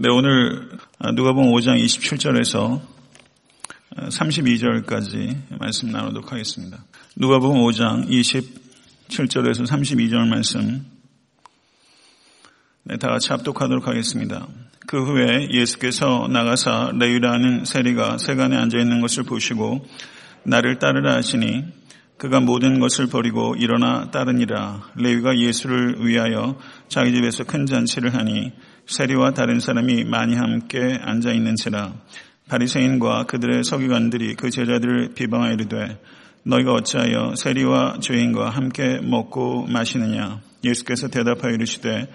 네, 오늘 누가복음 5장 27절에서 32절까지 말씀 나누도록 하겠습니다. 누가복음 5장 27절에서 32절 말씀 네, 다 같이 합독하도록 하겠습니다. 그 후에 예수께서 나가사 레위라는 세리가 세간에 앉아 있는 것을 보시고 나를 따르라 하시니 그가 모든 것을 버리고 일어나 따르니라. 레위가 예수를 위하여 자기 집에서 큰 잔치를 하니 세리와 다른 사람이 많이 함께 앉아 있는지라 바리새인과 그들의 서기관들이 그 제자들을 비방하여 이르되 너희가 어찌하여 세리와 죄인과 함께 먹고 마시느냐? 예수께서 대답하여 이르시되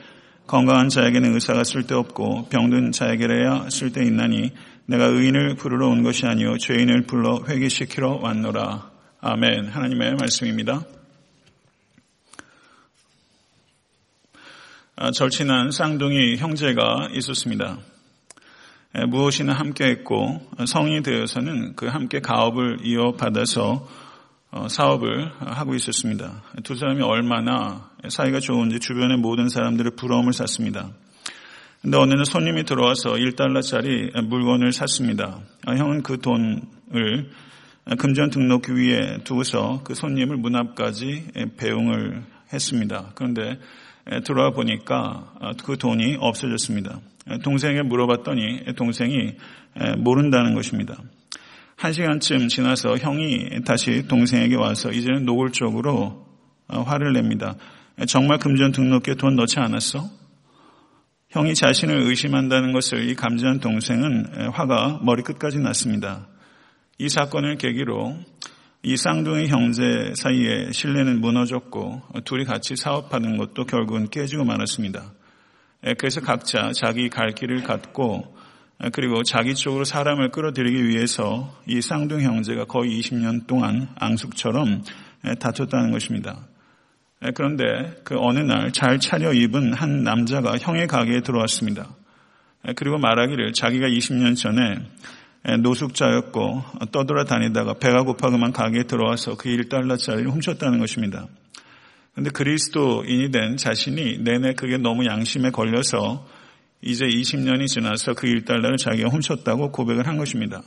건강한 자에게는 의사가 쓸데없고 병든 자에게라야 쓸데있나니 내가 의인을 부르러 온 것이 아니요 죄인을 불러 회개시키러 왔노라. 아멘. 하나님의 말씀입니다. 절친한 쌍둥이 형제가 있었습니다. 무엇이나 함께 했고 성인이 되어서는 그 함께 가업을 이어받아서 어, 사업을 하고 있었습니다. 두 사람이 얼마나 사이가 좋은지 주변의 모든 사람들의 부러움을 샀습니다. 근데 어느 날 손님이 들어와서 1달러짜리 물건을 샀습니다. 아, 형은 그 돈을 금전 등록기 위에 두고서 그 손님을 문 앞까지 배웅을 했습니다. 그런데 들어와 보니까 아, 그 돈이 없어졌습니다. 동생에게 물어봤더니 동생이 모른다는 것입니다. 한 시간쯤 지나서 형이 다시 동생에게 와서 이제는 노골적으로 어, 화를 냅니다. 정말 금전 등록기에 돈 넣지 않았어? 형이 자신을 의심한다는 것을 이 감지한 동생은 화가 머리끝까지 났습니다. 이 사건을 계기로 이 쌍둥이 형제 사이에 신뢰는 무너졌고 둘이 같이 사업하는 것도 결국은 깨지고 말았습니다. 그래서 각자 자기 갈 길을 갔고 그리고 자기 쪽으로 사람을 끌어들이기 위해서 이 쌍둥이 형제가 거의 20년 동안 앙숙처럼 다퉜다는 것입니다. 그런데 그 어느 날 잘 차려 입은 한 남자가 형의 가게에 들어왔습니다. 그리고 말하기를 자기가 20년 전에 예, 노숙자였고 떠돌아 다니다가 배가 고파 그만 가게에 들어와서 그 1달러짜리를 훔쳤다는 것입니다. 그런데 그리스도인이 된 자신이 내내 그게 너무 양심에 걸려서 이제 20년이 지나서 그 1달러를 자기가 훔쳤다고 고백을 한 것입니다.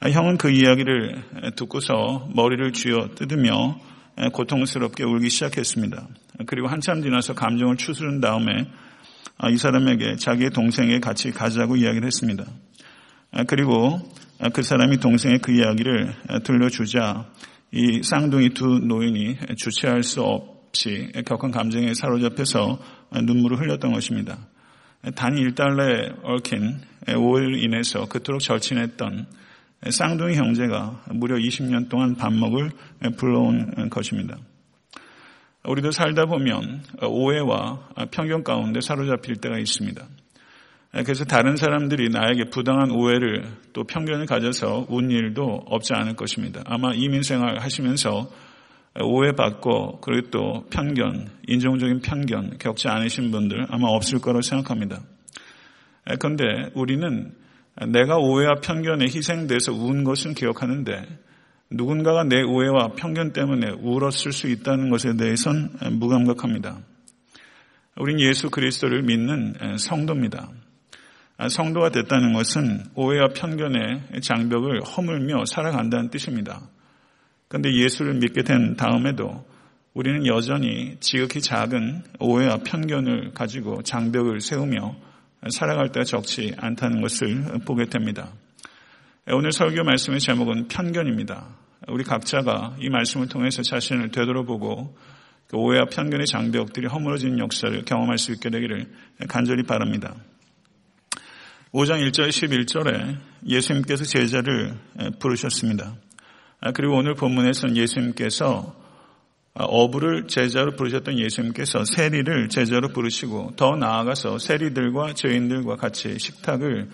아, 형은 그 이야기를 듣고서 머리를 쥐어 뜯으며 고통스럽게 울기 시작했습니다. 그리고 한참 지나서 감정을 추스른 다음에 아, 이 사람에게 자기의 동생에 같이 가자고 이야기를 했습니다. 아, 그리고 그 사람이 동생의 그 이야기를 들려주자 이 쌍둥이 두 노인이 주체할 수 없이 격한 감정에 사로잡혀서 눈물을 흘렸던 것입니다. 단 1달러에 얽힌 오해를 인해서 그토록 절친했던 쌍둥이 형제가 무려 20년 동안 반목을 불러온 것입니다. 우리도 살다 보면 오해와 편견 가운데 사로잡힐 때가 있습니다. 그래서 다른 사람들이 나에게 부당한 오해를 또 편견을 가져서 운 일도 없지 않을 것입니다. 아마 이민 생활 하시면서 오해받고 그리고 또 편견, 인종적인 편견 겪지 않으신 분들 아마 없을 거라고 생각합니다. 그런데 우리는 내가 오해와 편견에 희생돼서 운 것은 기억하는데 누군가가 내 오해와 편견 때문에 울었을 수 있다는 것에 대해선 무감각합니다. 우린 예수 그리스도를 믿는 성도입니다. 아, 성도가 됐다는 것은 오해와 편견의 장벽을 허물며 살아간다는 뜻입니다. 그런데 예수를 믿게 된 다음에도 우리는 여전히 지극히 작은 오해와 편견을 가지고 장벽을 세우며 살아갈 때가 적지 않다는 것을 보게 됩니다. 오늘 설교 말씀의 제목은 편견입니다. 우리 각자가 이 말씀을 통해서 자신을 되돌아보고 그 오해와 편견의 장벽들이 허물어진 역사를 경험할 수 있게 되기를 간절히 바랍니다. 5장 1절 11절에 예수님께서 제자를 부르셨습니다. 아, 그리고 오늘 본문에서는 예수님께서 아, 어부를 제자로 부르셨던 예수님께서 세리를 제자로 부르시고 더 나아가서 세리들과 죄인들과 같이 식탁을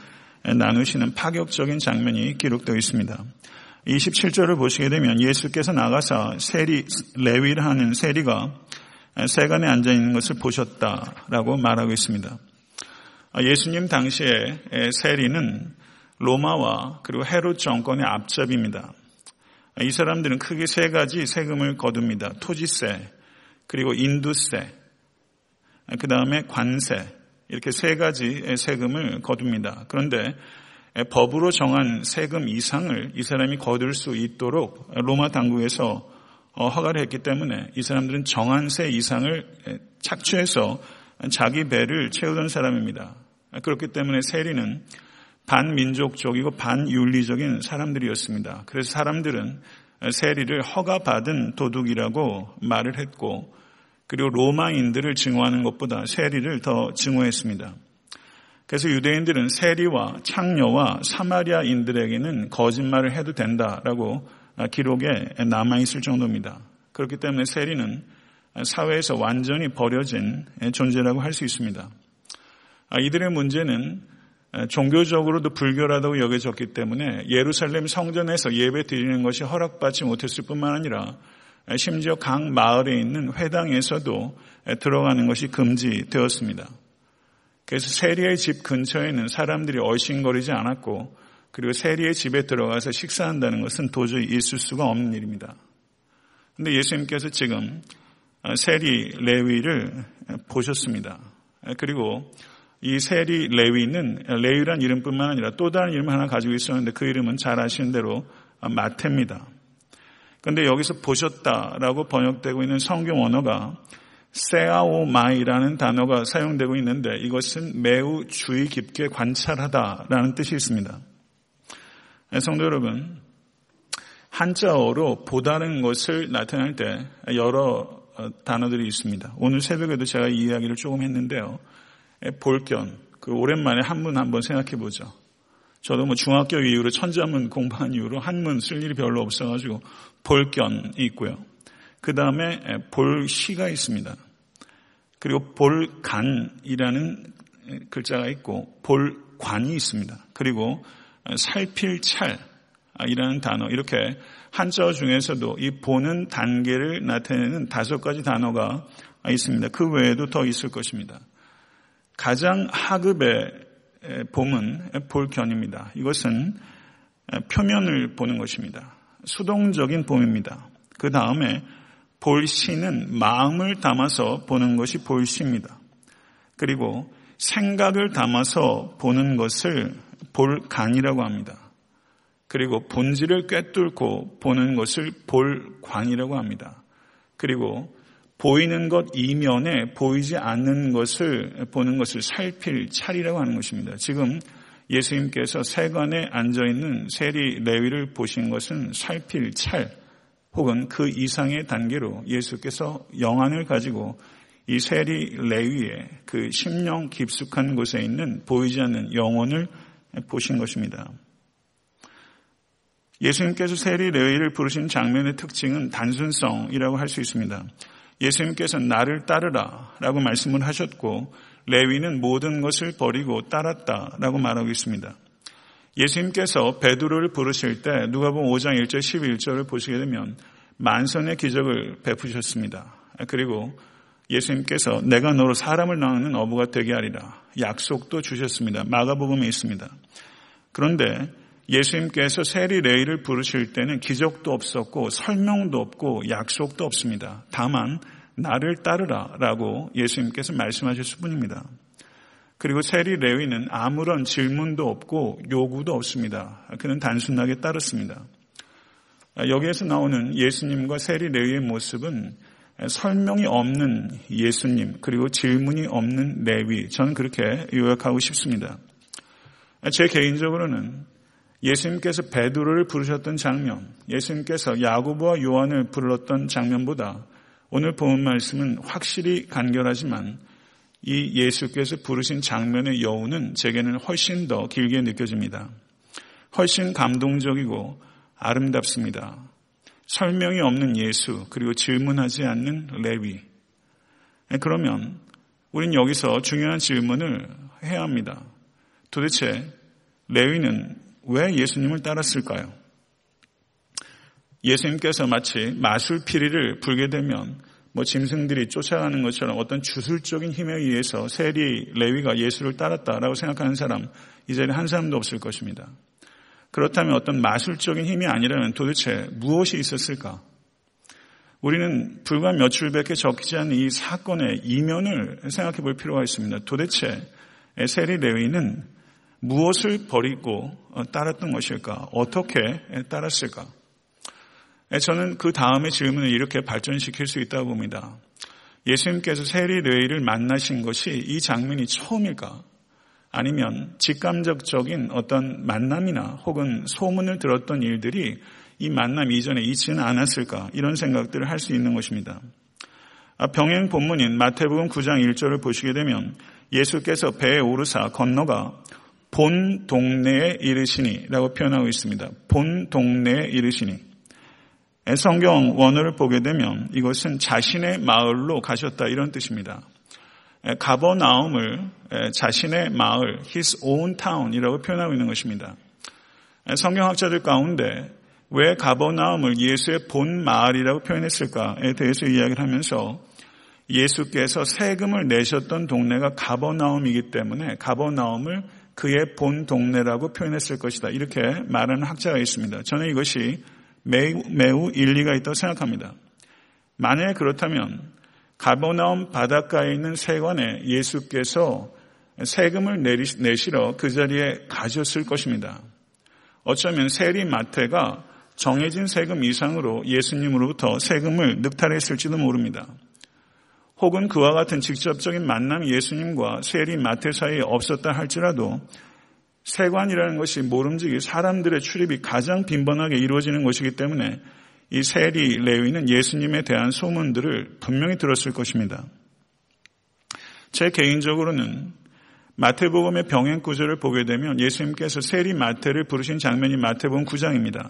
나누시는 파격적인 장면이 기록되어 있습니다. 27절을 보시게 되면 예수께서 나가서 세리, 레위를 하는 세리가 세간에 앉아 있는 것을 보셨다라고 말하고 있습니다. 아, 예수님 당시에 세리는 로마와 그리고 헤롯 정권의 앞잡입니다. 이 사람들은 크게 세 가지 세금을 거둡니다. 토지세, 그리고 인두세, 그 다음에 관세, 이렇게 세 가지의 세금을 거둡니다. 그런데 법으로 정한 세금 이상을 이 사람이 거둘 수 있도록 로마 당국에서 허가를 했기 때문에 이 사람들은 정한 세 이상을 착취해서 자기 배를 채우던 사람입니다. 그렇기 때문에 세리는 반민족적이고 반윤리적인 사람들이었습니다. 그래서 사람들은 세리를 허가받은 도둑이라고 말을 했고 그리고 로마인들을 증오하는 것보다 세리를 더 증오했습니다. 그래서 유대인들은 세리와 창녀와 사마리아인들에게는 거짓말을 해도 된다라고 기록에 남아있을 정도입니다. 그렇기 때문에 세리는 사회에서 완전히 버려진 존재라고 할 수 있습니다. 이들의 문제는 종교적으로도 불결하다고 여겨졌기 때문에 예루살렘 성전에서 예배 드리는 것이 허락받지 못했을 뿐만 아니라 심지어 각 마을에 있는 회당에서도 들어가는 것이 금지되었습니다. 그래서 세리의 집 근처에는 사람들이 얼씬거리지 않았고 그리고 세리의 집에 들어가서 식사한다는 것은 도저히 있을 수가 없는 일입니다. 그런데 예수님께서 지금 세리 레위를 보셨습니다. 그리고 이 세리 레위는 레위란 이름뿐만 아니라 또 다른 이름 하나 가지고 있었는데 그 이름은 잘 아시는 대로 마태입니다. 그런데 여기서 보셨다라고 번역되고 있는 성경 언어가 세아오마이라는 단어가 사용되고 있는데 이것은 매우 주의 깊게 관찰하다라는 뜻이 있습니다. 네, 성도 여러분, 한자어로 보다는 것을 나타낼 때 여러 단어들이 있습니다. 오늘 새벽에도 제가 이 이야기를 조금 했는데요. 볼견, 그 오랜만에 한문 한번 생각해 보죠. 저도 뭐 중학교 이후로 천자문 공부한 이후로 한문 쓸 일이 별로 없어가지고 볼견이 있고요. 그 다음에 볼시가 있습니다. 그리고 볼간이라는 글자가 있고 볼관이 있습니다. 그리고 살필 찰이라는 단어 이렇게 한자어 중에서도 이 보는 단계를 나타내는 다섯 가지 단어가 있습니다. 그 외에도 더 있을 것입니다. 가장 하급의 봄은 볼견입니다. 이것은 표면을 보는 것입니다. 수동적인 봄입니다. 그 다음에 볼시는 마음을 담아서 보는 것이 볼시입니다. 그리고 생각을 담아서 보는 것을 볼간이라고 합니다. 그리고 본질을 꿰뚫고 보는 것을 볼관이라고 합니다. 그리고 보이는 것 이면에 보이지 않는 것을 보는 것을 살필 찰이라고 하는 것입니다. 지금 예수님께서 세관에 앉아 있는 세리 레위를 보신 것은 살필 찰 혹은 그 이상의 단계로 예수께서 영안을 가지고 이 세리 레위의 그 심령 깊숙한 곳에 있는 보이지 않는 영혼을 보신 것입니다. 예수님께서 세리 레위를 부르신 장면의 특징은 단순성이라고 할 수 있습니다. 예수님께서 나를 따르라 라고 말씀을 하셨고 레위는 모든 것을 버리고 따랐다 라고 말하고 있습니다. 예수님께서 베드로를 부르실 때 누가복음 5장 1절 11절을 보시게 되면 만선의 기적을 베푸셨습니다. 그리고 예수님께서 내가 너로 사람을 낳는 어부가 되게 하리라 약속도 주셨습니다. 마가복음에 있습니다. 그런데 예수님께서 세리 레이를 부르실 때는 기적도 없었고 설명도 없고 약속도 없습니다. 다만 나를 따르라 라고 예수님께서 말씀하셨을 뿐입니다. 그리고 세리 레위는 아무런 질문도 없고 요구도 없습니다. 그는 단순하게 따랐습니다. 여기에서 나오는 예수님과 세리 레위의 모습은 설명이 없는 예수님 그리고 질문이 없는 레위 저는 그렇게 요약하고 싶습니다. 제 개인적으로는 예수님께서 베드로를 부르셨던 장면, 예수님께서 야고보와 요한을 불렀던 장면보다 오늘 본 말씀은 확실히 간결하지만 이 예수께서 부르신 장면의 여우는 제게는 훨씬 더 길게 느껴집니다. 훨씬 감동적이고 아름답습니다. 설명이 없는 예수, 그리고 질문하지 않는 레위. 그러면 우린 여기서 중요한 질문을 해야 합니다. 도대체 레위는 왜 예수님을 따랐을까요? 예수님께서 마치 마술피리를 불게 되면 뭐 짐승들이 쫓아가는 것처럼 어떤 주술적인 힘에 의해서 세리 레위가 예수를 따랐다라고 생각하는 사람 이 자리에 한 사람도 없을 것입니다. 그렇다면 어떤 마술적인 힘이 아니라면 도대체 무엇이 있었을까? 우리는 불과 며칠 밖에 적지 않은 이 사건의 이면을 생각해 볼 필요가 있습니다. 도대체 세리 레위는 무엇을 버리고 따랐던 것일까? 어떻게 따랐을까? 저는 그 다음의 질문을 이렇게 발전시킬 수 있다고 봅니다. 예수님께서 세리 레위를 만나신 것이 이 장면이 처음일까? 아니면 직감적적인 어떤 만남이나 혹은 소문을 들었던 일들이 이 만남 이전에 있지는 않았을까? 이런 생각들을 할 수 있는 것입니다. 아, 병행 본문인 마태복음 9장 1절을 보시게 되면 예수께서 배에 오르사 건너가 본 동네에 이르시니라고 표현하고 있습니다. 본 동네에 이르시니. 성경 원어를 보게 되면 이것은 자신의 마을로 가셨다 이런 뜻입니다. 가버나움을 자신의 마을, his own town이라고 표현하고 있는 것입니다. 성경학자들 가운데 왜 가버나움을 예수의 본 마을이라고 표현했을까에 대해서 이야기를 하면서 예수께서 세금을 내셨던 동네가 가버나움이기 때문에 가버나움을 그의 본 동네라고 표현했을 것이다. 이렇게 말하는 학자가 있습니다. 저는 이것이 매우, 매우 일리가 있다고 생각합니다. 만약에 그렇다면 가버나움 바닷가에 있는 세관에 예수께서 세금을 내시러 그 자리에 가셨을 것입니다. 어쩌면 세리 마태가 정해진 세금 이상으로 예수님으로부터 세금을 늑탈했을지도 모릅니다. 혹은 그와 같은 직접적인 만남이 예수님과 세리 마태 사이에 없었다 할지라도 세관이라는 것이 모름지기 사람들의 출입이 가장 빈번하게 이루어지는 것이기 때문에 이 세리 레위는 예수님에 대한 소문들을 분명히 들었을 것입니다. 제 개인적으로는 마태복음의 병행 구절을 보게 되면 예수님께서 세리 마태를 부르신 장면이 마태복음 9장입니다.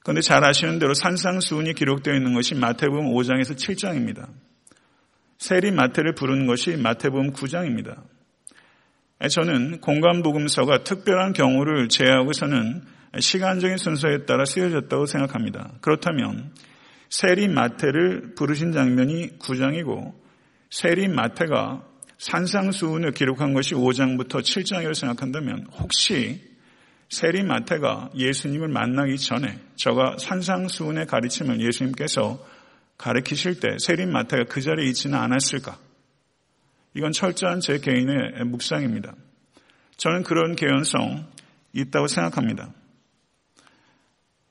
그런데 잘 아시는 대로 산상수훈이 기록되어 있는 것이 마태복음 5장에서 7장입니다. 세리 마태를 부르는 것이 마태복음 9장입니다. 저는 공간복음서가 특별한 경우를 제외하고서는 시간적인 순서에 따라 쓰여졌다고 생각합니다. 그렇다면 세리 마태를 부르신 장면이 9장이고 세리 마태가 산상수훈을 기록한 것이 5장부터 7장이라고 생각한다면 혹시 세리 마태가 예수님을 만나기 전에 저가 산상수훈의 가르침을 예수님께서 가르치실 때 세리 마태가 그 자리에 있지는 않았을까? 이건 철저한 제 개인의 묵상입니다. 저는 그런 개연성 있다고 생각합니다.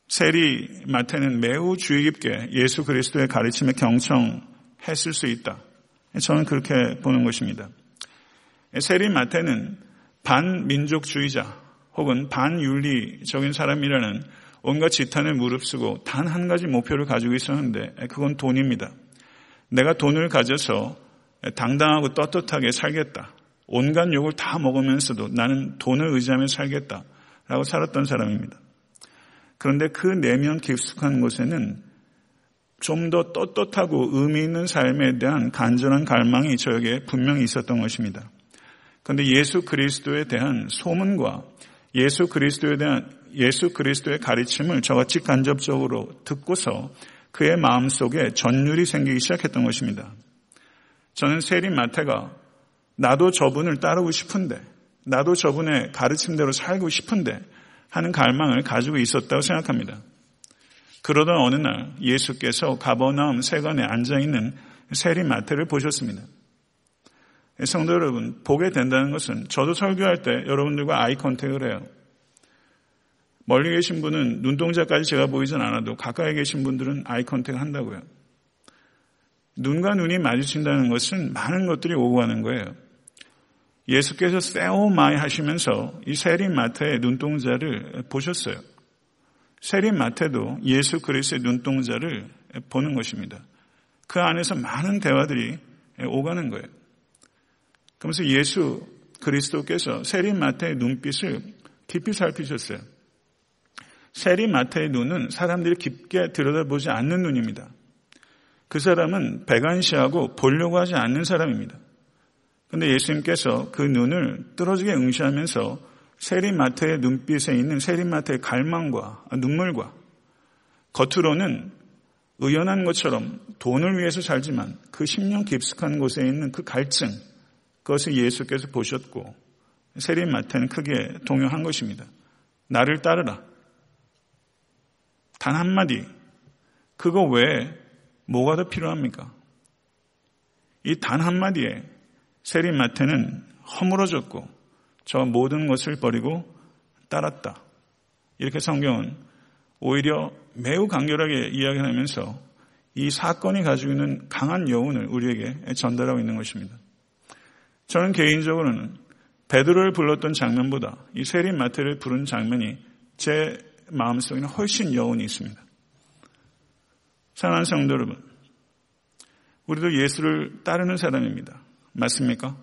세리 마태는 매우 주의 깊게 예수 그리스도의 가르침에 경청했을 수 있다. 저는 그렇게 보는 것입니다. 세리 마태는 반민족주의자 혹은 반윤리적인 사람이라는 온갖 지탄을 무릅쓰고 단 한 가지 목표를 가지고 있었는데 그건 돈입니다. 내가 돈을 가져서 당당하고 떳떳하게 살겠다. 온갖 욕을 다 먹으면서도 나는 돈을 의지하며 살겠다. 라고 살았던 사람입니다. 그런데 그 내면 깊숙한 곳에는 좀 더 떳떳하고 의미 있는 삶에 대한 간절한 갈망이 저에게 분명히 있었던 것입니다. 그런데 예수 그리스도에 대한 소문과 예수 그리스도에 대한 예수 그리스도의 가르침을 저같이 간접적으로 듣고서 그의 마음속에 전율이 생기기 시작했던 것입니다. 저는 세린 마태가 나도 저분을 따르고 싶은데 나도 저분의 가르침대로 살고 싶은데 하는 갈망을 가지고 있었다고 생각합니다. 그러던 어느 날 예수께서 가버나움 세관에 앉아 있는 세린 마태를 보셨습니다. 성도 여러분, 보게 된다는 것은 저도 설교할 때 여러분들과 아이 컨택을 해요. 멀리 계신 분은 눈동자까지 제가 보이진 않아도 가까이 계신 분들은 아이 컨택을 한다고요. 눈과 눈이 마주친다는 것은 많은 것들이 오고 가는 거예요. 예수께서 세오마이 하시면서 이 세린 마태의 눈동자를 보셨어요. 세린 마태도 예수 그리스의 눈동자를 보는 것입니다. 그 안에서 많은 대화들이 오가는 거예요. 그러면서 예수 그리스도께서 세린 마태의 눈빛을 깊이 살피셨어요. 세리 마태의 눈은 사람들이 깊게 들여다보지 않는 눈입니다. 그 사람은 배관시하고 보려고 하지 않는 사람입니다. 그런데 예수님께서 그 눈을 떨어지게 응시하면서 세리 마태의 눈빛에 있는 세리 마태의 갈망과 눈물과 겉으로는 의연한 것처럼 돈을 위해서 살지만 그 심령 깊숙한 곳에 있는 그 갈증 그것을 예수께서 보셨고 세리 마태는 크게 동요한 것입니다. 나를 따르라. 단 한마디. 그거 외에 뭐가 더 필요합니까? 이 단 한마디에 세리마태는 허물어졌고 저 모든 것을 버리고 따랐다. 이렇게 성경은 오히려 매우 간결하게 이야기하면서 이 사건이 가지고 있는 강한 여운을 우리에게 전달하고 있는 것입니다. 저는 개인적으로는 베드로를 불렀던 장면보다 이 세린 마태를 부른 장면이 제 마음속에는 훨씬 여운이 있습니다. 사랑하는 성도 여러분, 우리도 예수를 따르는 사람입니다. 맞습니까?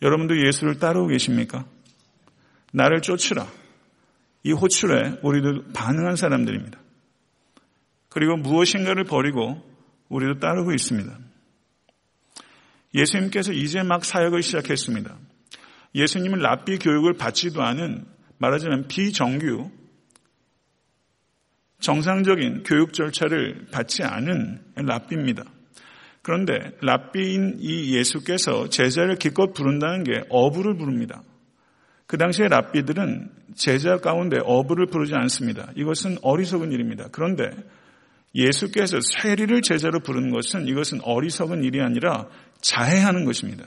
여러분도 예수를 따르고 계십니까? 나를 쫓으라. 이 호출에 우리도 반응한 사람들입니다. 그리고 무엇인가를 버리고 우리도 따르고 있습니다. 예수님께서 이제 막 사역을 시작했습니다. 예수님은 랍비 교육을 받지도 않은 말하자면 비정규 정상적인 교육 절차를 받지 않은 랍비입니다. 그런데 랍비인 이 예수께서 제자를 기껏 부른다는 게 어부를 부릅니다. 그 당시에 랍비들은 제자 가운데 어부를 부르지 않습니다. 이것은 어리석은 일입니다. 그런데 예수께서 세리를 제자로 부르는 것은 이것은 어리석은 일이 아니라 자해하는 것입니다.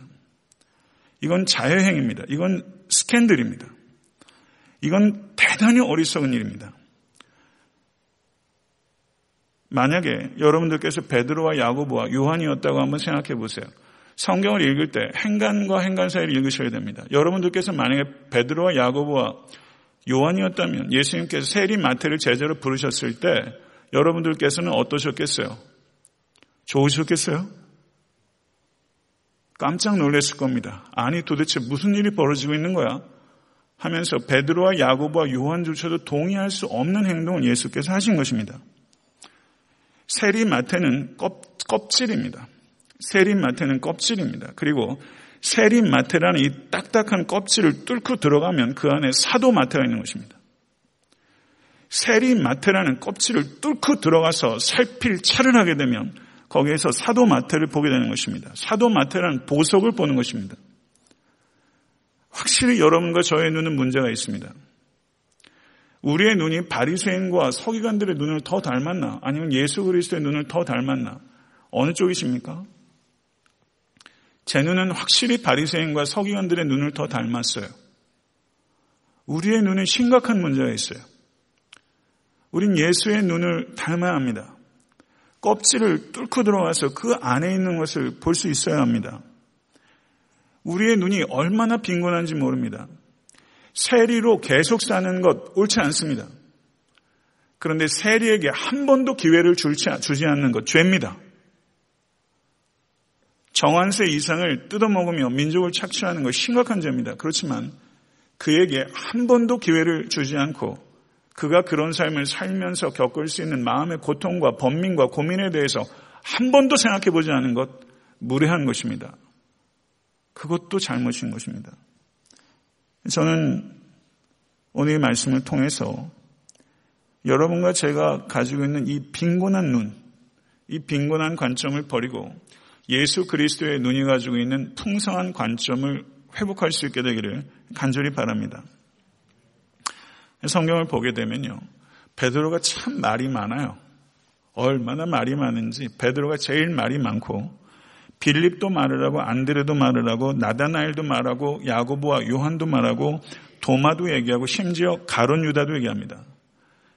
이건 자해행입니다. 이건 스캔들입니다. 이건 대단히 어리석은 일입니다. 만약에 여러분들께서 베드로와 야고보와 요한이었다고 한번 생각해 보세요. 성경을 읽을 때 행간과 행간 사이를 읽으셔야 됩니다. 여러분들께서 만약에 베드로와 야고보와 요한이었다면 예수님께서 세리 마태를 제자로 부르셨을 때 여러분들께서는 어떠셨겠어요? 좋으셨겠어요? 깜짝 놀랐을 겁니다. 아니 도대체 무슨 일이 벌어지고 있는 거야? 하면서 베드로와 야고보와 요한조차도 동의할 수 없는 행동을 예수께서 하신 것입니다. 세리마태는 껍 질입니다. 세리마태는 껍질입니다. 그리고 세리마태라는 이 딱딱한 껍질을 뚫고 들어가면 그 안에 사도마태가 있는 것입니다. 세리마태라는 껍질을 뚫고 들어가서 살필 차를 하게 되면 거기에서 사도마태를 보게 되는 것입니다. 사도마태라는 보석을 보는 것입니다. 확실히 여러분과 저의 눈은 문제가 있습니다. 우리의 눈이 바리새인과 서기관들의 눈을 더 닮았나? 아니면 예수 그리스도의 눈을 더 닮았나? 어느 쪽이십니까? 제 눈은 확실히 바리새인과 서기관들의 눈을 더 닮았어요. 우리의 눈은 심각한 문제가 있어요. 우린 예수의 눈을 닮아야 합니다. 껍질을 뚫고 들어와서 그 안에 있는 것을 볼 수 있어야 합니다. 우리의 눈이 얼마나 빈곤한지 모릅니다. 세리로 계속 사는 것 옳지 않습니다. 그런데 세리에게 한 번도 기회를 주지 않는 것 죄입니다. 정한세 이상을 뜯어먹으며 민족을 착취하는 것 심각한 죄입니다. 그렇지만 그에게 한 번도 기회를 주지 않고 그가 그런 삶을 살면서 겪을 수 있는 마음의 고통과 번민과 고민에 대해서 한 번도 생각해 보지 않은 것 무례한 것입니다. 그것도 잘못인 것입니다. 저는 오늘 의 말씀을 통해서 여러분과 제가 가지고 있는 이 빈곤한 눈, 이 빈곤한 관점을 버리고 예수 그리스도의 눈이 가지고 있는 풍성한 관점을 회복할 수 있게 되기를 간절히 바랍니다. 성경을 보게 되면요. 베드로가 참 말이 많아요. 얼마나 말이 많은지 베드로가 제일 말이 많고 빌립도 말을 하고 안드레도 말을 하고 나다나엘도 말하고 야고보와 요한도 말하고 도마도 얘기하고 심지어 가론 유다도 얘기합니다.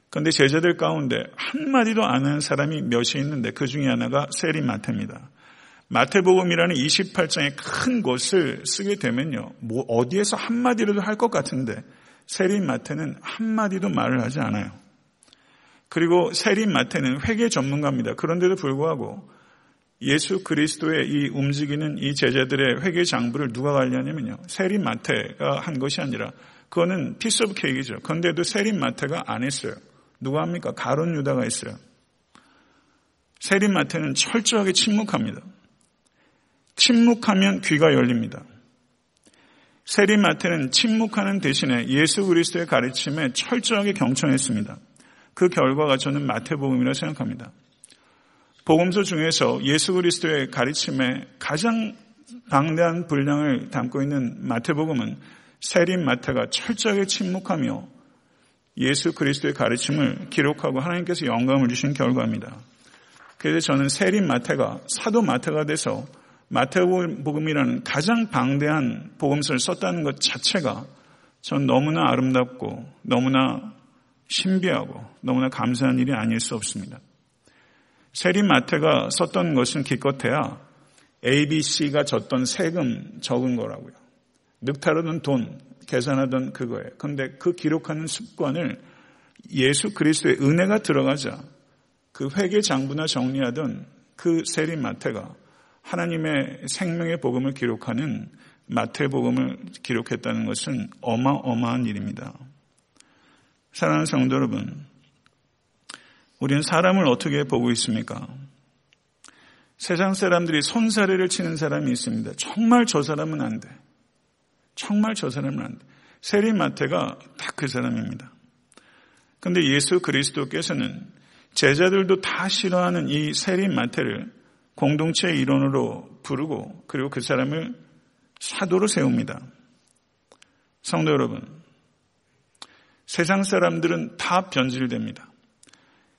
그런데 제자들 가운데 한마디도 안 하는 사람이 몇이 있는데 그 중에 하나가 세리마태입니다. 마태복음이라는 28장의 큰 곳을 쓰게 되면요. 뭐 어디에서 한마디라도 할 것 같은데 세리마태는 한마디도 말을 하지 않아요. 그리고 세리마태는 회계 전문가입니다. 그런데도 불구하고 예수 그리스도의 이 움직이는 이 제자들의 회계 장부를 누가 관리하냐면요. 세리 마태가 한 것이 아니라 그거는 piece of cake죠. 그런데도 세리 마태가 안 했어요. 누가 합니까? 가룟 유다가 했어요. 세림 마태는 철저하게 침묵합니다. 침묵하면 귀가 열립니다. 세림 마태는 침묵하는 대신에 예수 그리스도의 가르침에 철저하게 경청했습니다. 그 결과가 저는 마태복음이라고 생각합니다. 복음서 중에서 예수 그리스도의 가르침에 가장 방대한 분량을 담고 있는 마태복음은 세림 마태가 철저하게 침묵하며 예수 그리스도의 가르침을 기록하고 하나님께서 영감을 주신 결과입니다. 그래서 저는 세림 마태가 사도 마태가 돼서 마태복음이라는 가장 방대한 복음서를 썼다는 것 자체가 전 너무나 아름답고 너무나 신비하고 너무나 감사한 일이 아닐 수 없습니다. 세리 마태가 썼던 것은 기껏해야 ABC가 졌던 세금 적은 거라고요. 늑타르던 돈 계산하던 그거예요. 그런데 그 기록하는 습관을 예수 그리스도의 은혜가 들어가자 그 회계 장부나 정리하던 그 세리 마태가 하나님의 생명의 복음을 기록하는 마태복음을 기록했다는 것은 어마어마한 일입니다. 사랑하는 성도 여러분, 우리는 사람을 어떻게 보고 있습니까? 세상 사람들이 손사래를 치는 사람이 있습니다. 정말 저 사람은 안 돼. 정말 저 사람은 안 돼. 세리 마태가 딱 그 사람입니다. 근데 예수 그리스도께서는 제자들도 다 싫어하는 이 세리 마태를 공동체의 일원으로 부르고 그리고 그 사람을 사도로 세웁니다. 성도 여러분, 세상 사람들은 다 변질됩니다.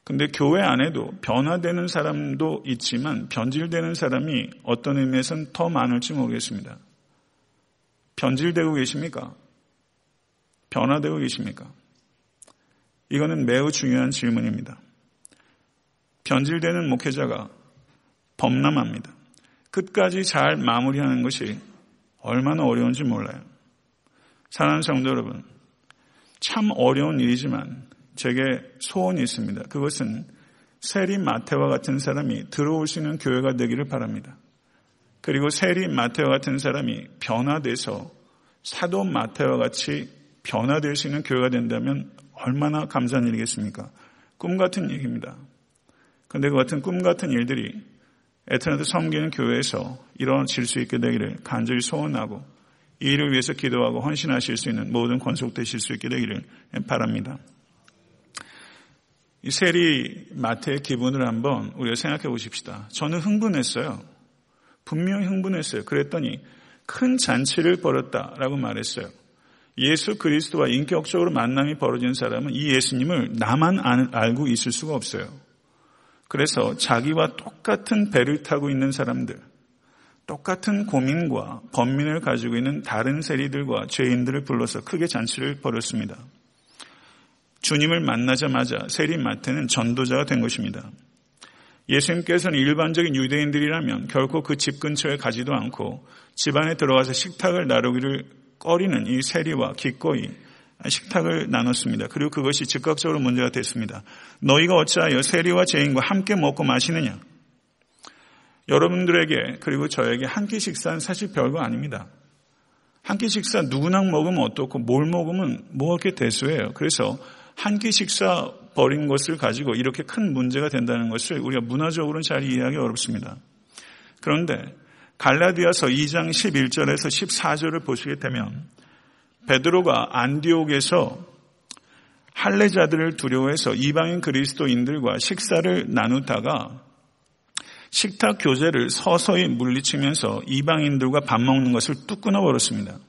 근데 교회 안에도 변화되는 사람도 있지만 변질되는 사람이 어떤 의미에서는 더 많을지 모르겠습니다. 변질되고 계십니까? 변화되고 계십니까? 이거는 매우 중요한 질문입니다. 변질되는 목회자가 범람합니다. 끝까지 잘 마무리하는 것이 얼마나 어려운지 몰라요. 사랑하는 성도 여러분, 참 어려운 일이지만 제게 소원이 있습니다. 그것은 세리 마태와 같은 사람이 들어올 수 있는 교회가 되기를 바랍니다. 그리고 세리 마태와 같은 사람이 변화돼서 사도 마태와 같이 변화될 수 있는 교회가 된다면 얼마나 감사한 일이겠습니까? 꿈 같은 얘기입니다. 그런데 그 같은 꿈 같은 일들이 애틀랜타 섬기는 교회에서 이루어질 수 있게 되기를 간절히 소원하고 이 일을 위해서 기도하고 헌신하실 수 있는 모든 권속되실 수 있게 되기를 바랍니다. 이 세리 마태의 기분을 한번 우리가 생각해 보십시다. 저는 흥분했어요. 분명히 흥분했어요. 그랬더니 큰 잔치를 벌였다라고 말했어요. 예수 그리스도와 인격적으로 만남이 벌어진 사람은 이 예수님을 나만 알고 있을 수가 없어요. 그래서 자기와 똑같은 배를 타고 있는 사람들, 똑같은 고민과 번민을 가지고 있는 다른 세리들과 죄인들을 불러서 크게 잔치를 벌였습니다. 주님을 만나자마자 세리 마태는 전도자가 된 것입니다. 예수님께서는 일반적인 유대인들이라면 결코 그 집 근처에 가지도 않고 집안에 들어가서 식탁을 나르기를 꺼리는 이 세리와 기꺼이 식탁을 나눴습니다. 그리고 그것이 즉각적으로 문제가 됐습니다. 너희가 어찌하여 세리와 죄인과 함께 먹고 마시느냐? 여러분들에게 그리고 저에게 한 끼 식사는 사실 별거 아닙니다. 한 끼 식사 누구나 먹으면 어떻고 뭘 먹으면 뭐 이렇게 대수해요. 그래서 한 끼 식사 버린 것을 가지고 이렇게 큰 문제가 된다는 것을 우리가 문화적으로는 잘 이해하기 어렵습니다. 그런데 갈라디아서 2장 11절에서 14절을 보시게 되면 베드로가 안디옥에서 할례자들을 두려워해서 이방인 그리스도인들과 식사를 나누다가 식탁 교제를 서서히 물리치면서 이방인들과 밥 먹는 것을 뚝 끊어버렸습니다.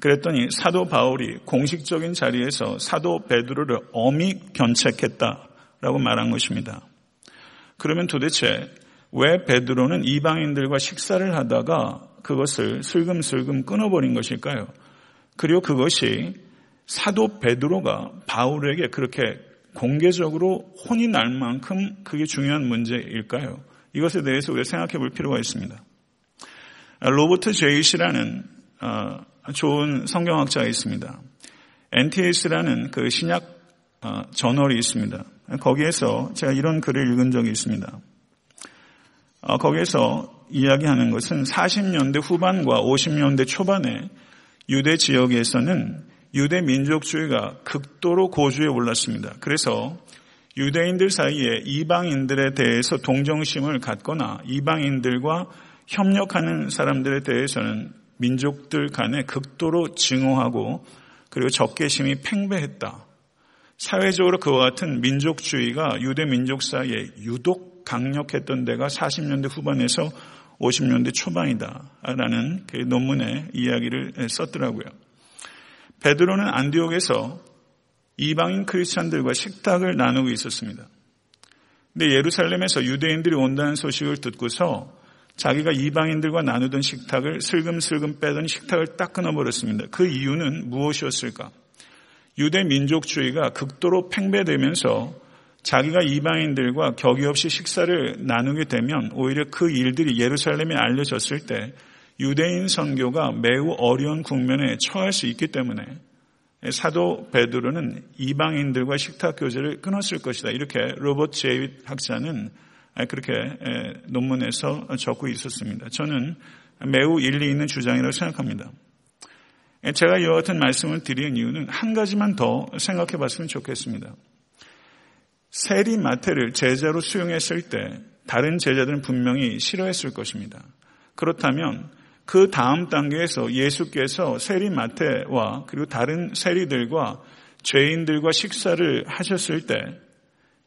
그랬더니 사도 바울이 공식적인 자리에서 사도 베드로를 엄히 견책했다라고 말한 것입니다. 그러면 도대체 왜 베드로는 이방인들과 식사를 하다가 그것을 슬금슬금 끊어버린 것일까요? 그리고 그것이 사도 베드로가 바울에게 그렇게 공개적으로 혼이 날 만큼 그게 중요한 문제일까요? 이것에 대해서 우리가 생각해 볼 필요가 있습니다. 로버트 제이시라는 어, 좋은 성경학자가 있습니다. NTS라는 그 신약 어, 저널이 있습니다. 거기에서 제가 이런 글을 읽은 적이 있습니다. 어, 거기에서 이야기하는 것은 40년대 후반과 50년대 초반에 유대 지역에서는 유대 민족주의가 극도로 고주에 올랐습니다. 그래서 유대인들 사이에 이방인들에 대해서 동정심을 갖거나 이방인들과 협력하는 사람들에 대해서는 민족들 간에 극도로 증오하고 그리고 적개심이 팽배했다. 사회적으로 그와 같은 민족주의가 유대 민족 사이에 유독 강력했던 데가 40년대 후반에서 50년대 초반이다라는 그 논문의 이야기를 썼더라고요. 베드로는 안디옥에서 이방인 크리스찬들과 식탁을 나누고 있었습니다. 근데 예루살렘에서 유대인들이 온다는 소식을 듣고서 자기가 이방인들과 나누던 식탁을 슬금슬금 빼더니 식탁을 딱 끊어버렸습니다. 그 이유는 무엇이었을까? 유대 민족주의가 극도로 팽배되면서 자기가 이방인들과 격이 없이 식사를 나누게 되면 오히려 그 일들이 예루살렘에 알려졌을 때 유대인 선교가 매우 어려운 국면에 처할 수 있기 때문에 사도 베드로는 이방인들과 식탁 교제를 끊었을 것이다. 이렇게 로버트 제이윗 학자는 그렇게 논문에서 적고 있었습니다. 저는 매우 일리 있는 주장이라고 생각합니다. 제가 이와 같은 말씀을 드리는 이유는 한 가지만 더 생각해 봤으면 좋겠습니다. 세리 마태를 제자로 수용했을 때 다른 제자들은 분명히 싫어했을 것입니다. 그렇다면 그 다음 단계에서 예수께서 세리 마태와 그리고 다른 세리들과 죄인들과 식사를 하셨을 때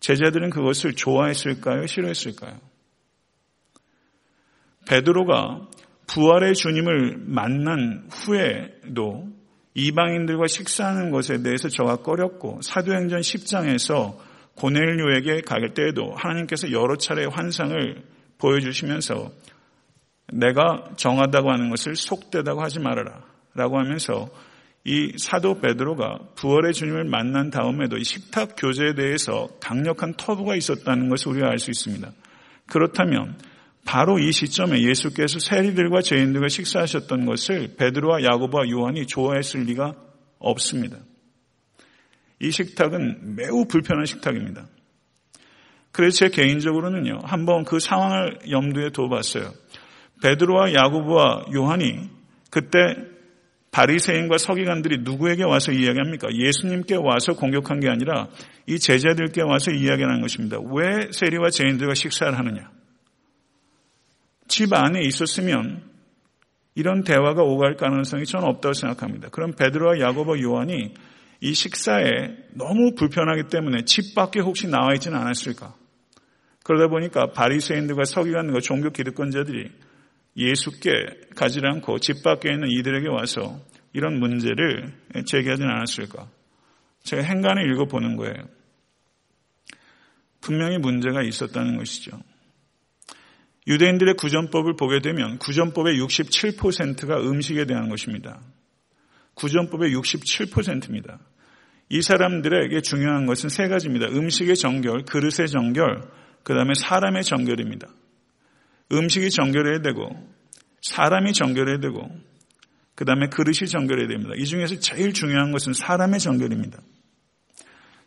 제자들은 그것을 좋아했을까요? 싫어했을까요? 베드로가 부활의 주님을 만난 후에도 이방인들과 식사하는 것에 대해서 저가 꺼렸고 사도행전 10장에서 고넬료에게 갈 때에도 하나님께서 여러 차례 환상을 보여주시면서 내가 정하다고 하는 것을 속되다고 하지 말아라 라고 하면서 이 사도 베드로가 부활의 주님을 만난 다음에도 이 식탁 교제에 대해서 강력한 터부가 있었다는 것을 우리가 알 수 있습니다. 그렇다면 바로 이 시점에 예수께서 세리들과 죄인들과 식사하셨던 것을 베드로와 야고보와 요한이 좋아했을 리가 없습니다. 이 식탁은 매우 불편한 식탁입니다. 그래서 제 개인적으로는요, 한번 그 상황을 염두에 둬봤어요. 베드로와 야고보와 요한이 그때 바리새인과 서기관들이 누구에게 와서 이야기합니까? 예수님께 와서 공격한 게 아니라 이 제자들께 와서 이야기하는 것입니다. 왜 세리와 죄인들과 식사를 하느냐? 집 안에 있었으면 이런 대화가 오갈 가능성이 저는 없다고 생각합니다. 그럼 베드로와 야고보 요한이 이 식사에 너무 불편하기 때문에 집 밖에 혹시 나와 있지는 않았을까? 그러다 보니까 바리새인들과 서기관들과 종교 기득권자들이 예수께 가지 않고 집 밖에 있는 이들에게 와서 이런 문제를 제기하지는 않았을까? 제가 행간을 읽어보는 거예요. 분명히 문제가 있었다는 것이죠. 유대인들의 구전법을 보게 되면 구전법의 67%가 음식에 대한 것입니다. 구전법의 67%입니다. 이 사람들에게 중요한 것은 세 가지입니다. 음식의 정결, 그릇의 정결, 그 다음에 사람의 정결입니다. 음식이 정결해야 되고 사람이 정결해야 되고 그 다음에 그릇이 정결해야 됩니다. 이 중에서 제일 중요한 것은 사람의 정결입니다.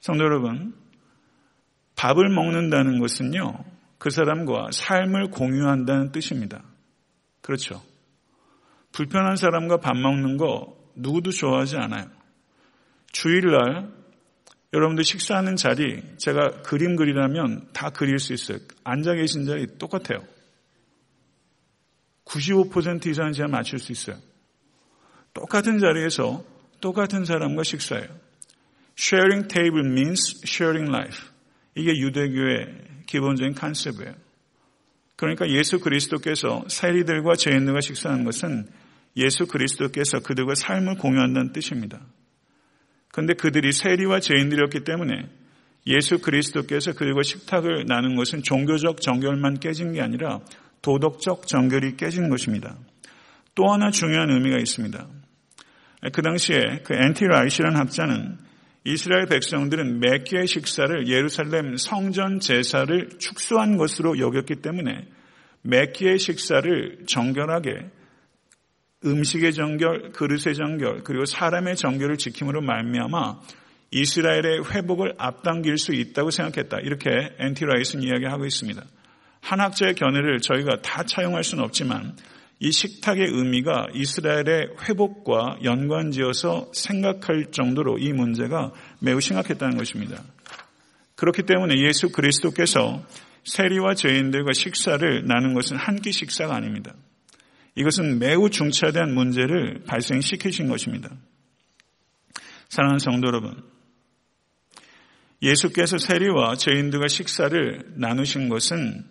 성도 여러분, 밥을 먹는다는 것은요, 그 사람과 삶을 공유한다는 뜻입니다. 그렇죠. 불편한 사람과 밥 먹는 거 누구도 좋아하지 않아요. 주일날 여러분들 식사하는 자리 제가 그림 그리라면 다 그릴 수 있어요. 앉아 계신 자리 똑같아요. 95% 이상은 제가 맞출 수 있어요. 똑같은 자리에서 똑같은 사람과 식사해요. Sharing table means sharing life. 이게 유대교의 기본적인 컨셉이에요. 그러니까 예수 그리스도께서 세리들과 죄인들과 식사하는 것은 예수 그리스도께서 그들과 삶을 공유한다는 뜻입니다. 그런데 그들이 세리와 죄인들이었기 때문에 예수 그리스도께서 그들과 식탁을 나눈 것은 종교적 정결만 깨진 게 아니라 도덕적 정결이 깨진 것입니다. 또 하나 중요한 의미가 있습니다. 그 당시에 그 N.T. 라이트라는 학자는 이스라엘 백성들은 매 끼의 식사를 예루살렘 성전 제사를 축소한 것으로 여겼기 때문에 매 끼의 식사를 정결하게 음식의 정결, 그릇의 정결, 그리고 사람의 정결을 지킴으로 말미암아 이스라엘의 회복을 앞당길 수 있다고 생각했다. 이렇게 N.T. 라이트는 이야기하고 있습니다. 한 학자의 견해를 저희가 다 차용할 수는 없지만 이 식탁의 의미가 이스라엘의 회복과 연관지어서 생각할 정도로 이 문제가 매우 심각했다는 것입니다. 그렇기 때문에 예수 그리스도께서 세리와 죄인들과 식사를 나눈 것은 한 끼 식사가 아닙니다. 이것은 매우 중차대한 문제를 발생시키신 것입니다. 사랑하는 성도 여러분, 예수께서 세리와 죄인들과 식사를 나누신 것은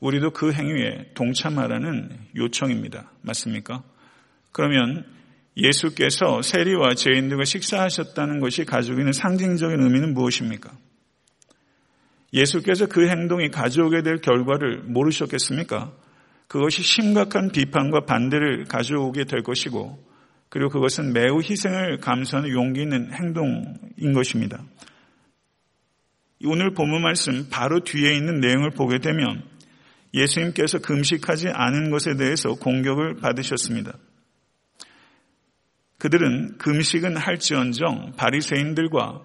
우리도 그 행위에 동참하라는 요청입니다. 맞습니까? 그러면 예수께서 세리와 죄인들과 식사하셨다는 것이 가지고 있는 상징적인 의미는 무엇입니까? 예수께서 그 행동이 가져오게 될 결과를 모르셨겠습니까? 그것이 심각한 비판과 반대를 가져오게 될 것이고 그리고 그것은 매우 희생을 감수하는 용기 있는 행동인 것입니다. 오늘 본문 말씀 바로 뒤에 있는 내용을 보게 되면 예수님께서 금식하지 않은 것에 대해서 공격을 받으셨습니다. 그들은 금식은 할지언정 바리새인들과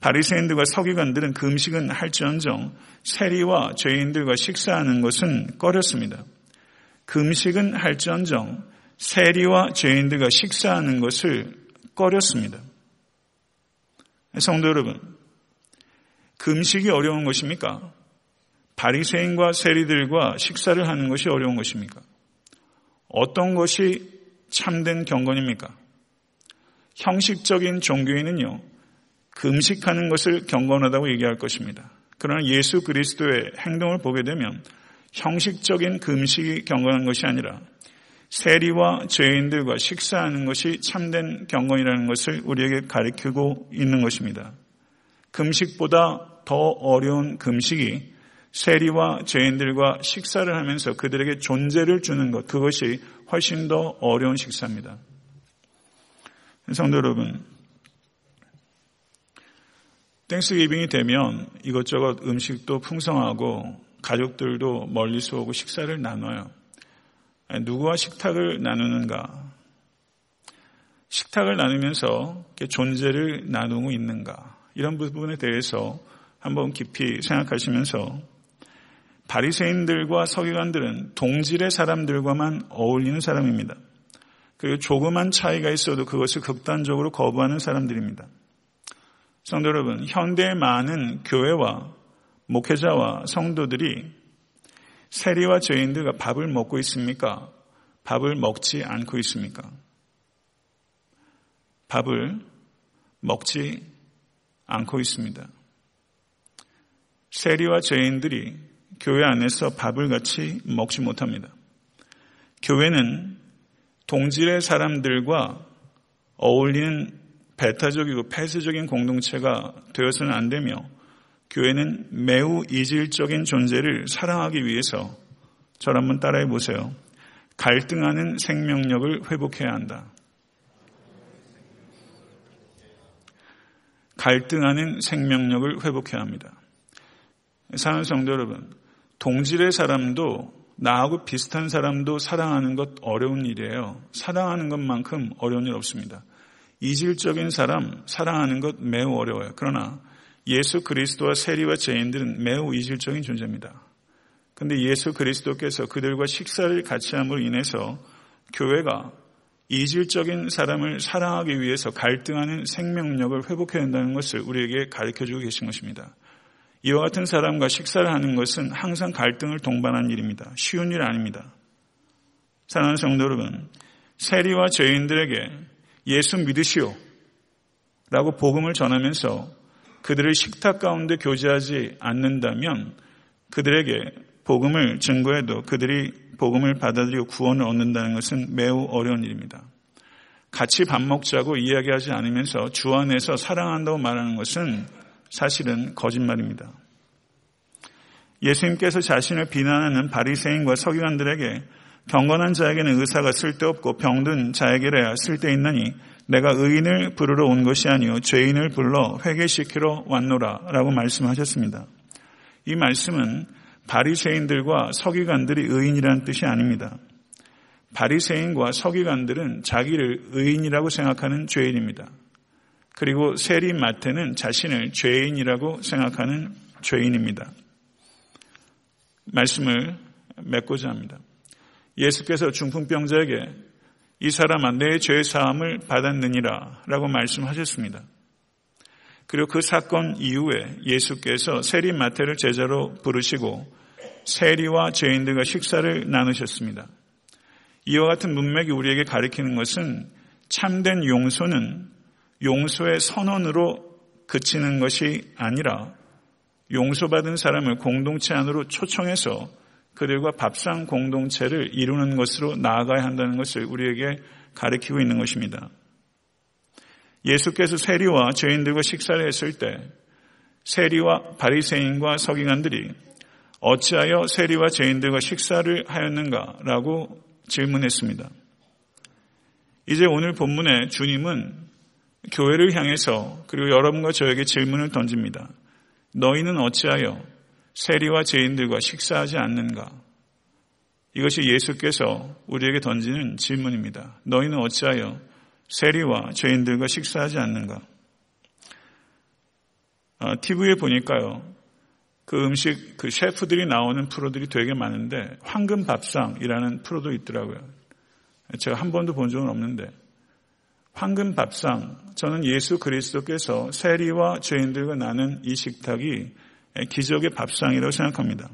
바리새인들과 서기관들은 금식은 할지언정 세리와 죄인들과 식사하는 것은 꺼렸습니다. 금식은 할지언정 세리와 죄인들과 식사하는 것을 꺼렸습니다. 성도 여러분, 금식이 어려운 것입니까? 바리새인과 세리들과 식사를 하는 것이 어려운 것입니까? 어떤 것이 참된 경건입니까? 형식적인 종교인은요, 금식하는 것을 경건하다고 얘기할 것입니다. 그러나 예수 그리스도의 행동을 보게 되면 형식적인 금식이 경건한 것이 아니라 세리와 죄인들과 식사하는 것이 참된 경건이라는 것을 우리에게 가리키고 있는 것입니다. 금식보다 더 어려운 금식이 세리와 죄인들과 식사를 하면서 그들에게 존재를 주는 것, 그것이 훨씬 더 어려운 식사입니다. 성도 여러분, 땡스기빙이 되면 이것저것 음식도 풍성하고 가족들도 멀리서 오고 식사를 나눠요. 누구와 식탁을 나누는가? 식탁을 나누면서 존재를 나누고 있는가? 이런 부분에 대해서 한번 깊이 생각하시면서 바리새인들과 서기관들은 동질의 사람들과만 어울리는 사람입니다. 그리고 조그만 차이가 있어도 그것을 극단적으로 거부하는 사람들입니다. 성도 여러분, 현대의 많은 교회와 목회자와 성도들이 세리와 죄인들과 밥을 먹고 있습니까? 밥을 먹지 않고 있습니까? 밥을 먹지 않고 있습니다. 세리와 죄인들이 교회 안에서 밥을 같이 먹지 못합니다. 교회는 동질의 사람들과 어울리는 배타적이고 폐쇄적인 공동체가 되어서는 안 되며 교회는 매우 이질적인 존재를 사랑하기 위해서 저를 한번 따라해 보세요. 갈등하는 생명력을 회복해야 한다. 갈등하는 생명력을 회복해야 합니다. 사는 성도 여러분, 동질의 사람도 나하고 비슷한 사람도 사랑하는 것 어려운 일이에요. 사랑하는 것만큼 어려운 일 없습니다. 이질적인 사람 사랑하는 것 매우 어려워요. 그러나 예수 그리스도와 세리와 죄인들은 매우 이질적인 존재입니다. 근데 예수 그리스도께서 그들과 식사를 같이 함으로 인해서 교회가 이질적인 사람을 사랑하기 위해서 갈등하는 생명력을 회복해야 한다는 것을 우리에게 가르쳐 주고 계신 것입니다. 이와 같은 사람과 식사를 하는 것은 항상 갈등을 동반한 일입니다. 쉬운 일 아닙니다. 사랑하는 성도 여러분, 세리와 죄인들에게 예수 믿으시오 라고 복음을 전하면서 그들을 식탁 가운데 교제하지 않는다면 그들에게 복음을 증거해도 그들이 복음을 받아들이고 구원을 얻는다는 것은 매우 어려운 일입니다. 같이 밥 먹자고 이야기하지 않으면서 주 안에서 사랑한다고 말하는 것은 사실은 거짓말입니다. 예수님께서 자신을 비난하는 바리새인과 서기관들에게 경건한 자에게는 의사가 쓸데없고 병든 자에게라야 쓸데있느니 내가 의인을 부르러 온 것이 아니요 죄인을 불러 회개시키러 왔노라라고 말씀하셨습니다. 이 말씀은 바리새인들과 서기관들이 의인이라는 뜻이 아닙니다. 바리새인과 서기관들은 자기를 의인이라고 생각하는 죄인입니다. 그리고 세리 마태는 자신을 죄인이라고 생각하는 죄인입니다. 말씀을 맺고자 합니다. 예수께서 중풍병자에게 이 사람아 내 죄 사함을 받았느니라 라고 말씀하셨습니다. 그리고 그 사건 이후에 예수께서 세리 마태를 제자로 부르시고 세리와 죄인들과 식사를 나누셨습니다. 이와 같은 문맥이 우리에게 가리키는 것은 참된 용서는 용서의 선언으로 그치는 것이 아니라 용서받은 사람을 공동체 안으로 초청해서 그들과 밥상 공동체를 이루는 것으로 나아가야 한다는 것을 우리에게 가리키고 있는 것입니다. 예수께서 세리와 죄인들과 식사를 했을 때 세리와 바리새인과 서기관들이 어찌하여 세리와 죄인들과 식사를 하였는가? 라고 질문했습니다. 이제 오늘 본문에 주님은 교회를 향해서 그리고 여러분과 저에게 질문을 던집니다. 너희는 어찌하여 세리와 죄인들과 식사하지 않는가? 이것이 예수께서 우리에게 던지는 질문입니다. 너희는 어찌하여 세리와 죄인들과 식사하지 않는가? 아, TV에 보니까요, 그 음식, 그 셰프들이 나오는 프로들이 되게 많은데, 황금 밥상이라는 프로도 있더라고요. 제가 한 번도 본 적은 없는데, 황금 밥상, 저는 예수 그리스도께서 세리와 죄인들과 나는 이 식탁이 기적의 밥상이라고 생각합니다.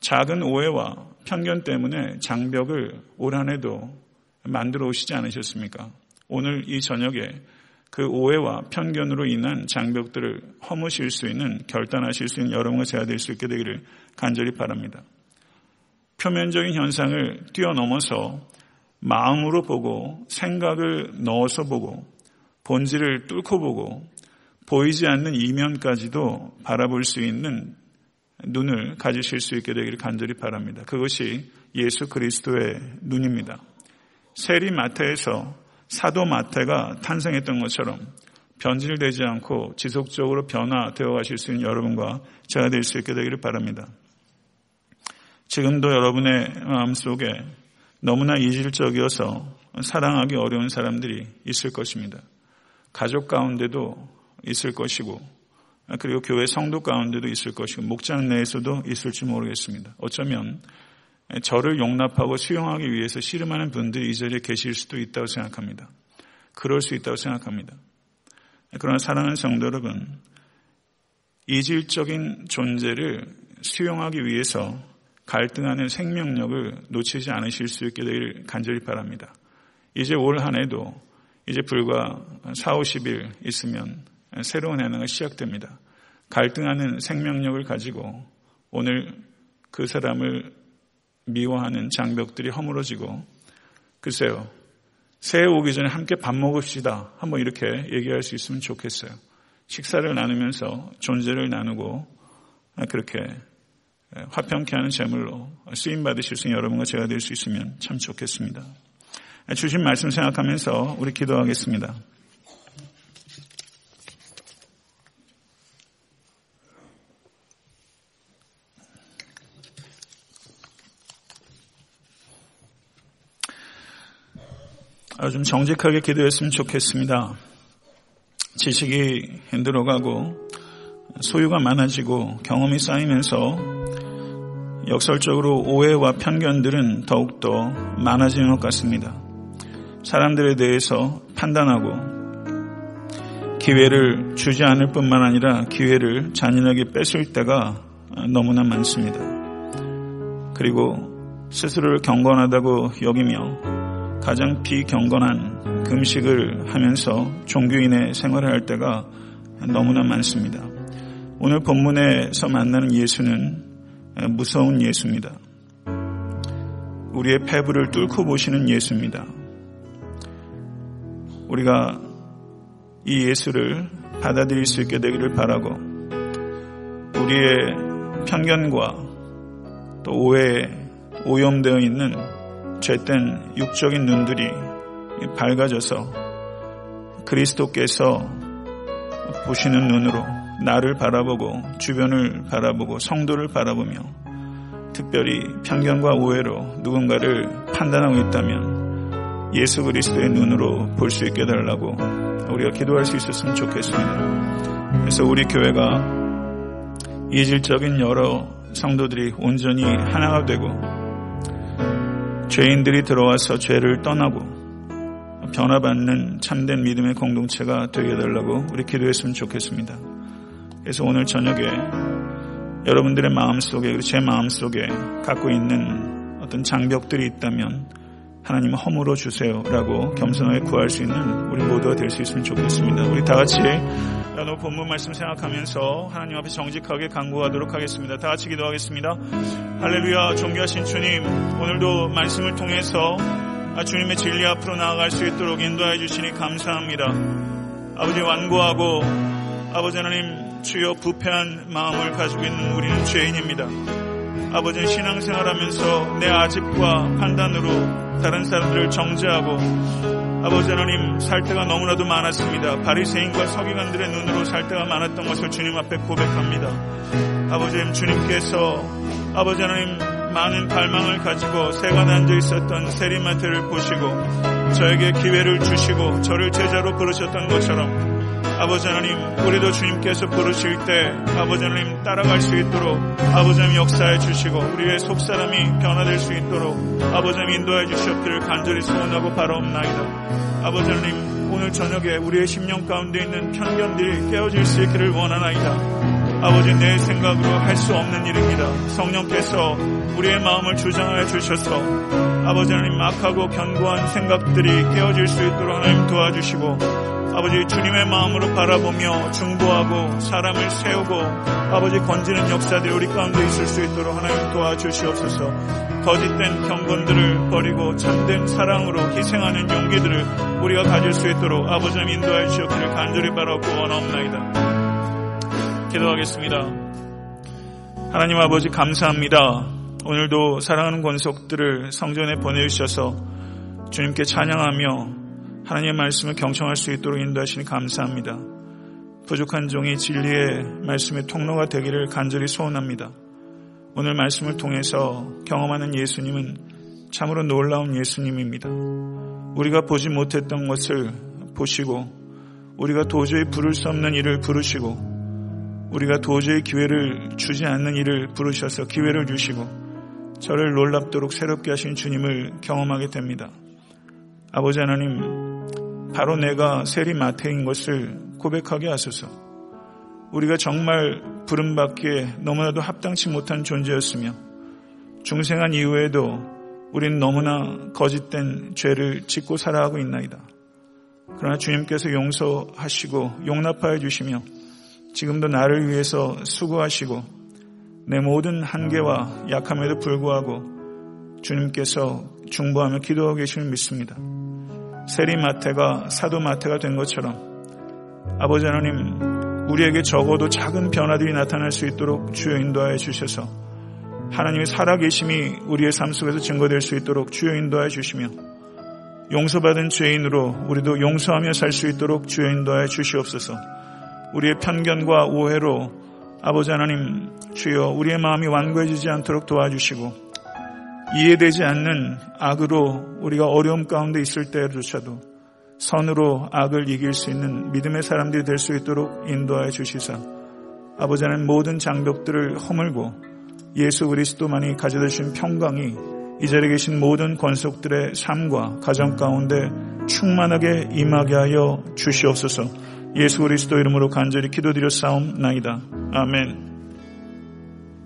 작은 오해와 편견 때문에 장벽을 올 한해도 만들어 오시지 않으셨습니까? 오늘 이 저녁에 그 오해와 편견으로 인한 장벽들을 허무실 수 있는 결단하실 수 있는 여러분과 제가 될 수 있게 되기를 간절히 바랍니다. 표면적인 현상을 뛰어넘어서 마음으로 보고 생각을 넣어서 보고 본질을 뚫고 보고 보이지 않는 이면까지도 바라볼 수 있는 눈을 가지실 수 있게 되기를 간절히 바랍니다. 그것이 예수 그리스도의 눈입니다. 세리 마태에서 사도 마태가 탄생했던 것처럼 변질되지 않고 지속적으로 변화되어 가실 수 있는 여러분과 제가 될 수 있게 되기를 바랍니다. 지금도 여러분의 마음속에 너무나 이질적이어서 사랑하기 어려운 사람들이 있을 것입니다. 가족 가운데도 있을 것이고 그리고 교회 성도 가운데도 있을 것이고 목장 내에서도 있을지 모르겠습니다. 어쩌면 저를 용납하고 수용하기 위해서 씨름하는 분들이 이 자리에 계실 수도 있다고 생각합니다. 그럴 수 있다고 생각합니다. 그러나 사랑하는 성도 여러분, 이질적인 존재를 수용하기 위해서 갈등하는 생명력을 놓치지 않으실 수 있게 되길 간절히 바랍니다. 이제 올 한 해도 이제 불과 4, 50일 있으면 새로운 해가 시작됩니다. 갈등하는 생명력을 가지고 오늘 그 사람을 미워하는 장벽들이 허물어지고 글쎄요. 새해 오기 전에 함께 밥 먹읍시다. 한번 이렇게 얘기할 수 있으면 좋겠어요. 식사를 나누면서 존재를 나누고 그렇게 화평케 하는 제물로 쓰임 받으실 수 있는 여러분과 제가 될 수 있으면 참 좋겠습니다. 주신 말씀 생각하면서 우리 기도하겠습니다. 좀 정직하게 기도했으면 좋겠습니다. 지식이 늘어가고 소유가 많아지고 경험이 쌓이면서 역설적으로 오해와 편견들은 더욱더 많아지는 것 같습니다. 사람들에 대해서 판단하고 기회를 주지 않을 뿐만 아니라 기회를 잔인하게 뺏을 때가 너무나 많습니다. 그리고 스스로를 경건하다고 여기며 가장 비경건한 금식을 하면서 종교인의 생활을 할 때가 너무나 많습니다. 오늘 본문에서 만나는 예수는 무서운 예수입니다. 우리의 폐부를 뚫고 보시는 예수입니다. 우리가 이 예수를 받아들일 수 있게 되기를 바라고 우리의 편견과 또 오해에 오염되어 있는 죄된 육적인 눈들이 밝아져서 그리스도께서 보시는 눈으로 나를 바라보고 주변을 바라보고 성도를 바라보며 특별히 편견과 오해로 누군가를 판단하고 있다면 예수 그리스도의 눈으로 볼 수 있게 달라고 우리가 기도할 수 있었으면 좋겠습니다. 그래서 우리 교회가 이질적인 여러 성도들이 온전히 하나가 되고 죄인들이 들어와서 죄를 떠나고 변화받는 참된 믿음의 공동체가 되게 해달라고 우리 기도했으면 좋겠습니다. 그래서 오늘 저녁에 여러분들의 마음속에 그리고 제 마음속에 갖고 있는 어떤 장벽들이 있다면 하나님 허물어 주세요라고 겸손하게 구할 수 있는 우리 모두가 될 수 있으면 좋겠습니다. 우리 다 같이 오늘 본문 말씀 생각하면서 하나님 앞에 정직하게 간구하도록 하겠습니다. 다 같이 기도하겠습니다. 할렐루야 존귀하신 주님 오늘도 말씀을 통해서 주님의 진리 앞으로 나아갈 수 있도록 인도해 주시니 감사합니다. 아버지 완고하고 아버지 하나님 주여 부패한 마음을 가지고 있는 우리는 죄인입니다. 아버지는 신앙생활하면서 내 아집과 판단으로 다른 사람들을 정죄하고 아버지 하나님 살 때가 너무나도 많았습니다. 바리새인과 서기관들의 눈으로 살 때가 많았던 것을 주님 앞에 고백합니다. 아버지 님 주님께서 아버지 하나님 많은 갈망을 가지고 세관 앉아 있었던 세리마트를 보시고 저에게 기회를 주시고 저를 제자로 부르셨던 것처럼 아버지 하나님, 우리도 주님께서 부르실 때 아버지 하나님 따라갈 수 있도록 아버지 하나님 역사해 주시고 우리의 속사람이 변화될 수 있도록 아버지 하나님 인도해 주시옵기를 간절히 소원하고 바라옵나이다. 아버지 하나님, 오늘 저녁에 우리의 심령 가운데 있는 편견들이 깨어질 수 있기를 원하나이다. 아버지 내 생각으로 할 수 없는 일입니다. 성령께서 우리의 마음을 주장하여 주셔서 아버지 하나님 막하고 견고한 생각들이 깨어질 수 있도록 하나님 도와주시고 아버지 주님의 마음으로 바라보며 중보하고 사람을 세우고 아버지 건지는 역사들이 우리 가운데 있을 수 있도록 하나님 도와주시옵소서. 거짓된 경건들을 버리고 참된 사랑으로 희생하는 용기들을 우리가 가질 수 있도록 아버지 님 인도하여 주시옵기를 간절히 바라고 원하옵나이다. 기도하겠습니다. 하나님 아버지 감사합니다. 오늘도 사랑하는 권속들을 성전에 보내주셔서 주님께 찬양하며 하나님의 말씀을 경청할 수 있도록 인도하시니 감사합니다. 부족한 종이 진리의 말씀의 통로가 되기를 간절히 소원합니다. 오늘 말씀을 통해서 경험하는 예수님은 참으로 놀라운 예수님입니다. 우리가 보지 못했던 것을 보시고 우리가 도저히 부를 수 없는 일을 부르시고 우리가 도저히 기회를 주지 않는 일을 부르셔서 기회를 주시고 저를 놀랍도록 새롭게 하신 주님을 경험하게 됩니다. 아버지 하나님 바로 내가 세리마태인 것을 고백하게 하소서. 우리가 정말 부름받기에 너무나도 합당치 못한 존재였으며 중생한 이후에도 우린 너무나 거짓된 죄를 짓고 살아가고 있나이다. 그러나 주님께서 용서하시고 용납하여 주시며 지금도 나를 위해서 수고하시고 내 모든 한계와 약함에도 불구하고 주님께서 중보하며 기도하고 계심을 믿습니다. 세리마태가 사도마태가 된 것처럼 아버지 하나님 우리에게 적어도 작은 변화들이 나타날 수 있도록 주여 인도하여 주셔서 하나님의 살아계심이 우리의 삶 속에서 증거될 수 있도록 주여 인도하여 주시며 용서받은 죄인으로 우리도 용서하며 살 수 있도록 주여 인도하여 주시옵소서. 우리의 편견과 오해로 아버지 하나님 주여 우리의 마음이 완고해지지 않도록 도와주시고 이해되지 않는 악으로 우리가 어려움 가운데 있을 때조차도 선으로 악을 이길 수 있는 믿음의 사람들이 될 수 있도록 인도하여 주시사 아버지 하나님 모든 장벽들을 허물고 예수 그리스도만이 가져다 주신 평강이 이 자리에 계신 모든 권속들의 삶과 가정 가운데 충만하게 임하게 하여 주시옵소서 예수 그리스도 이름으로 간절히 기도드려 싸움나이다. 아멘.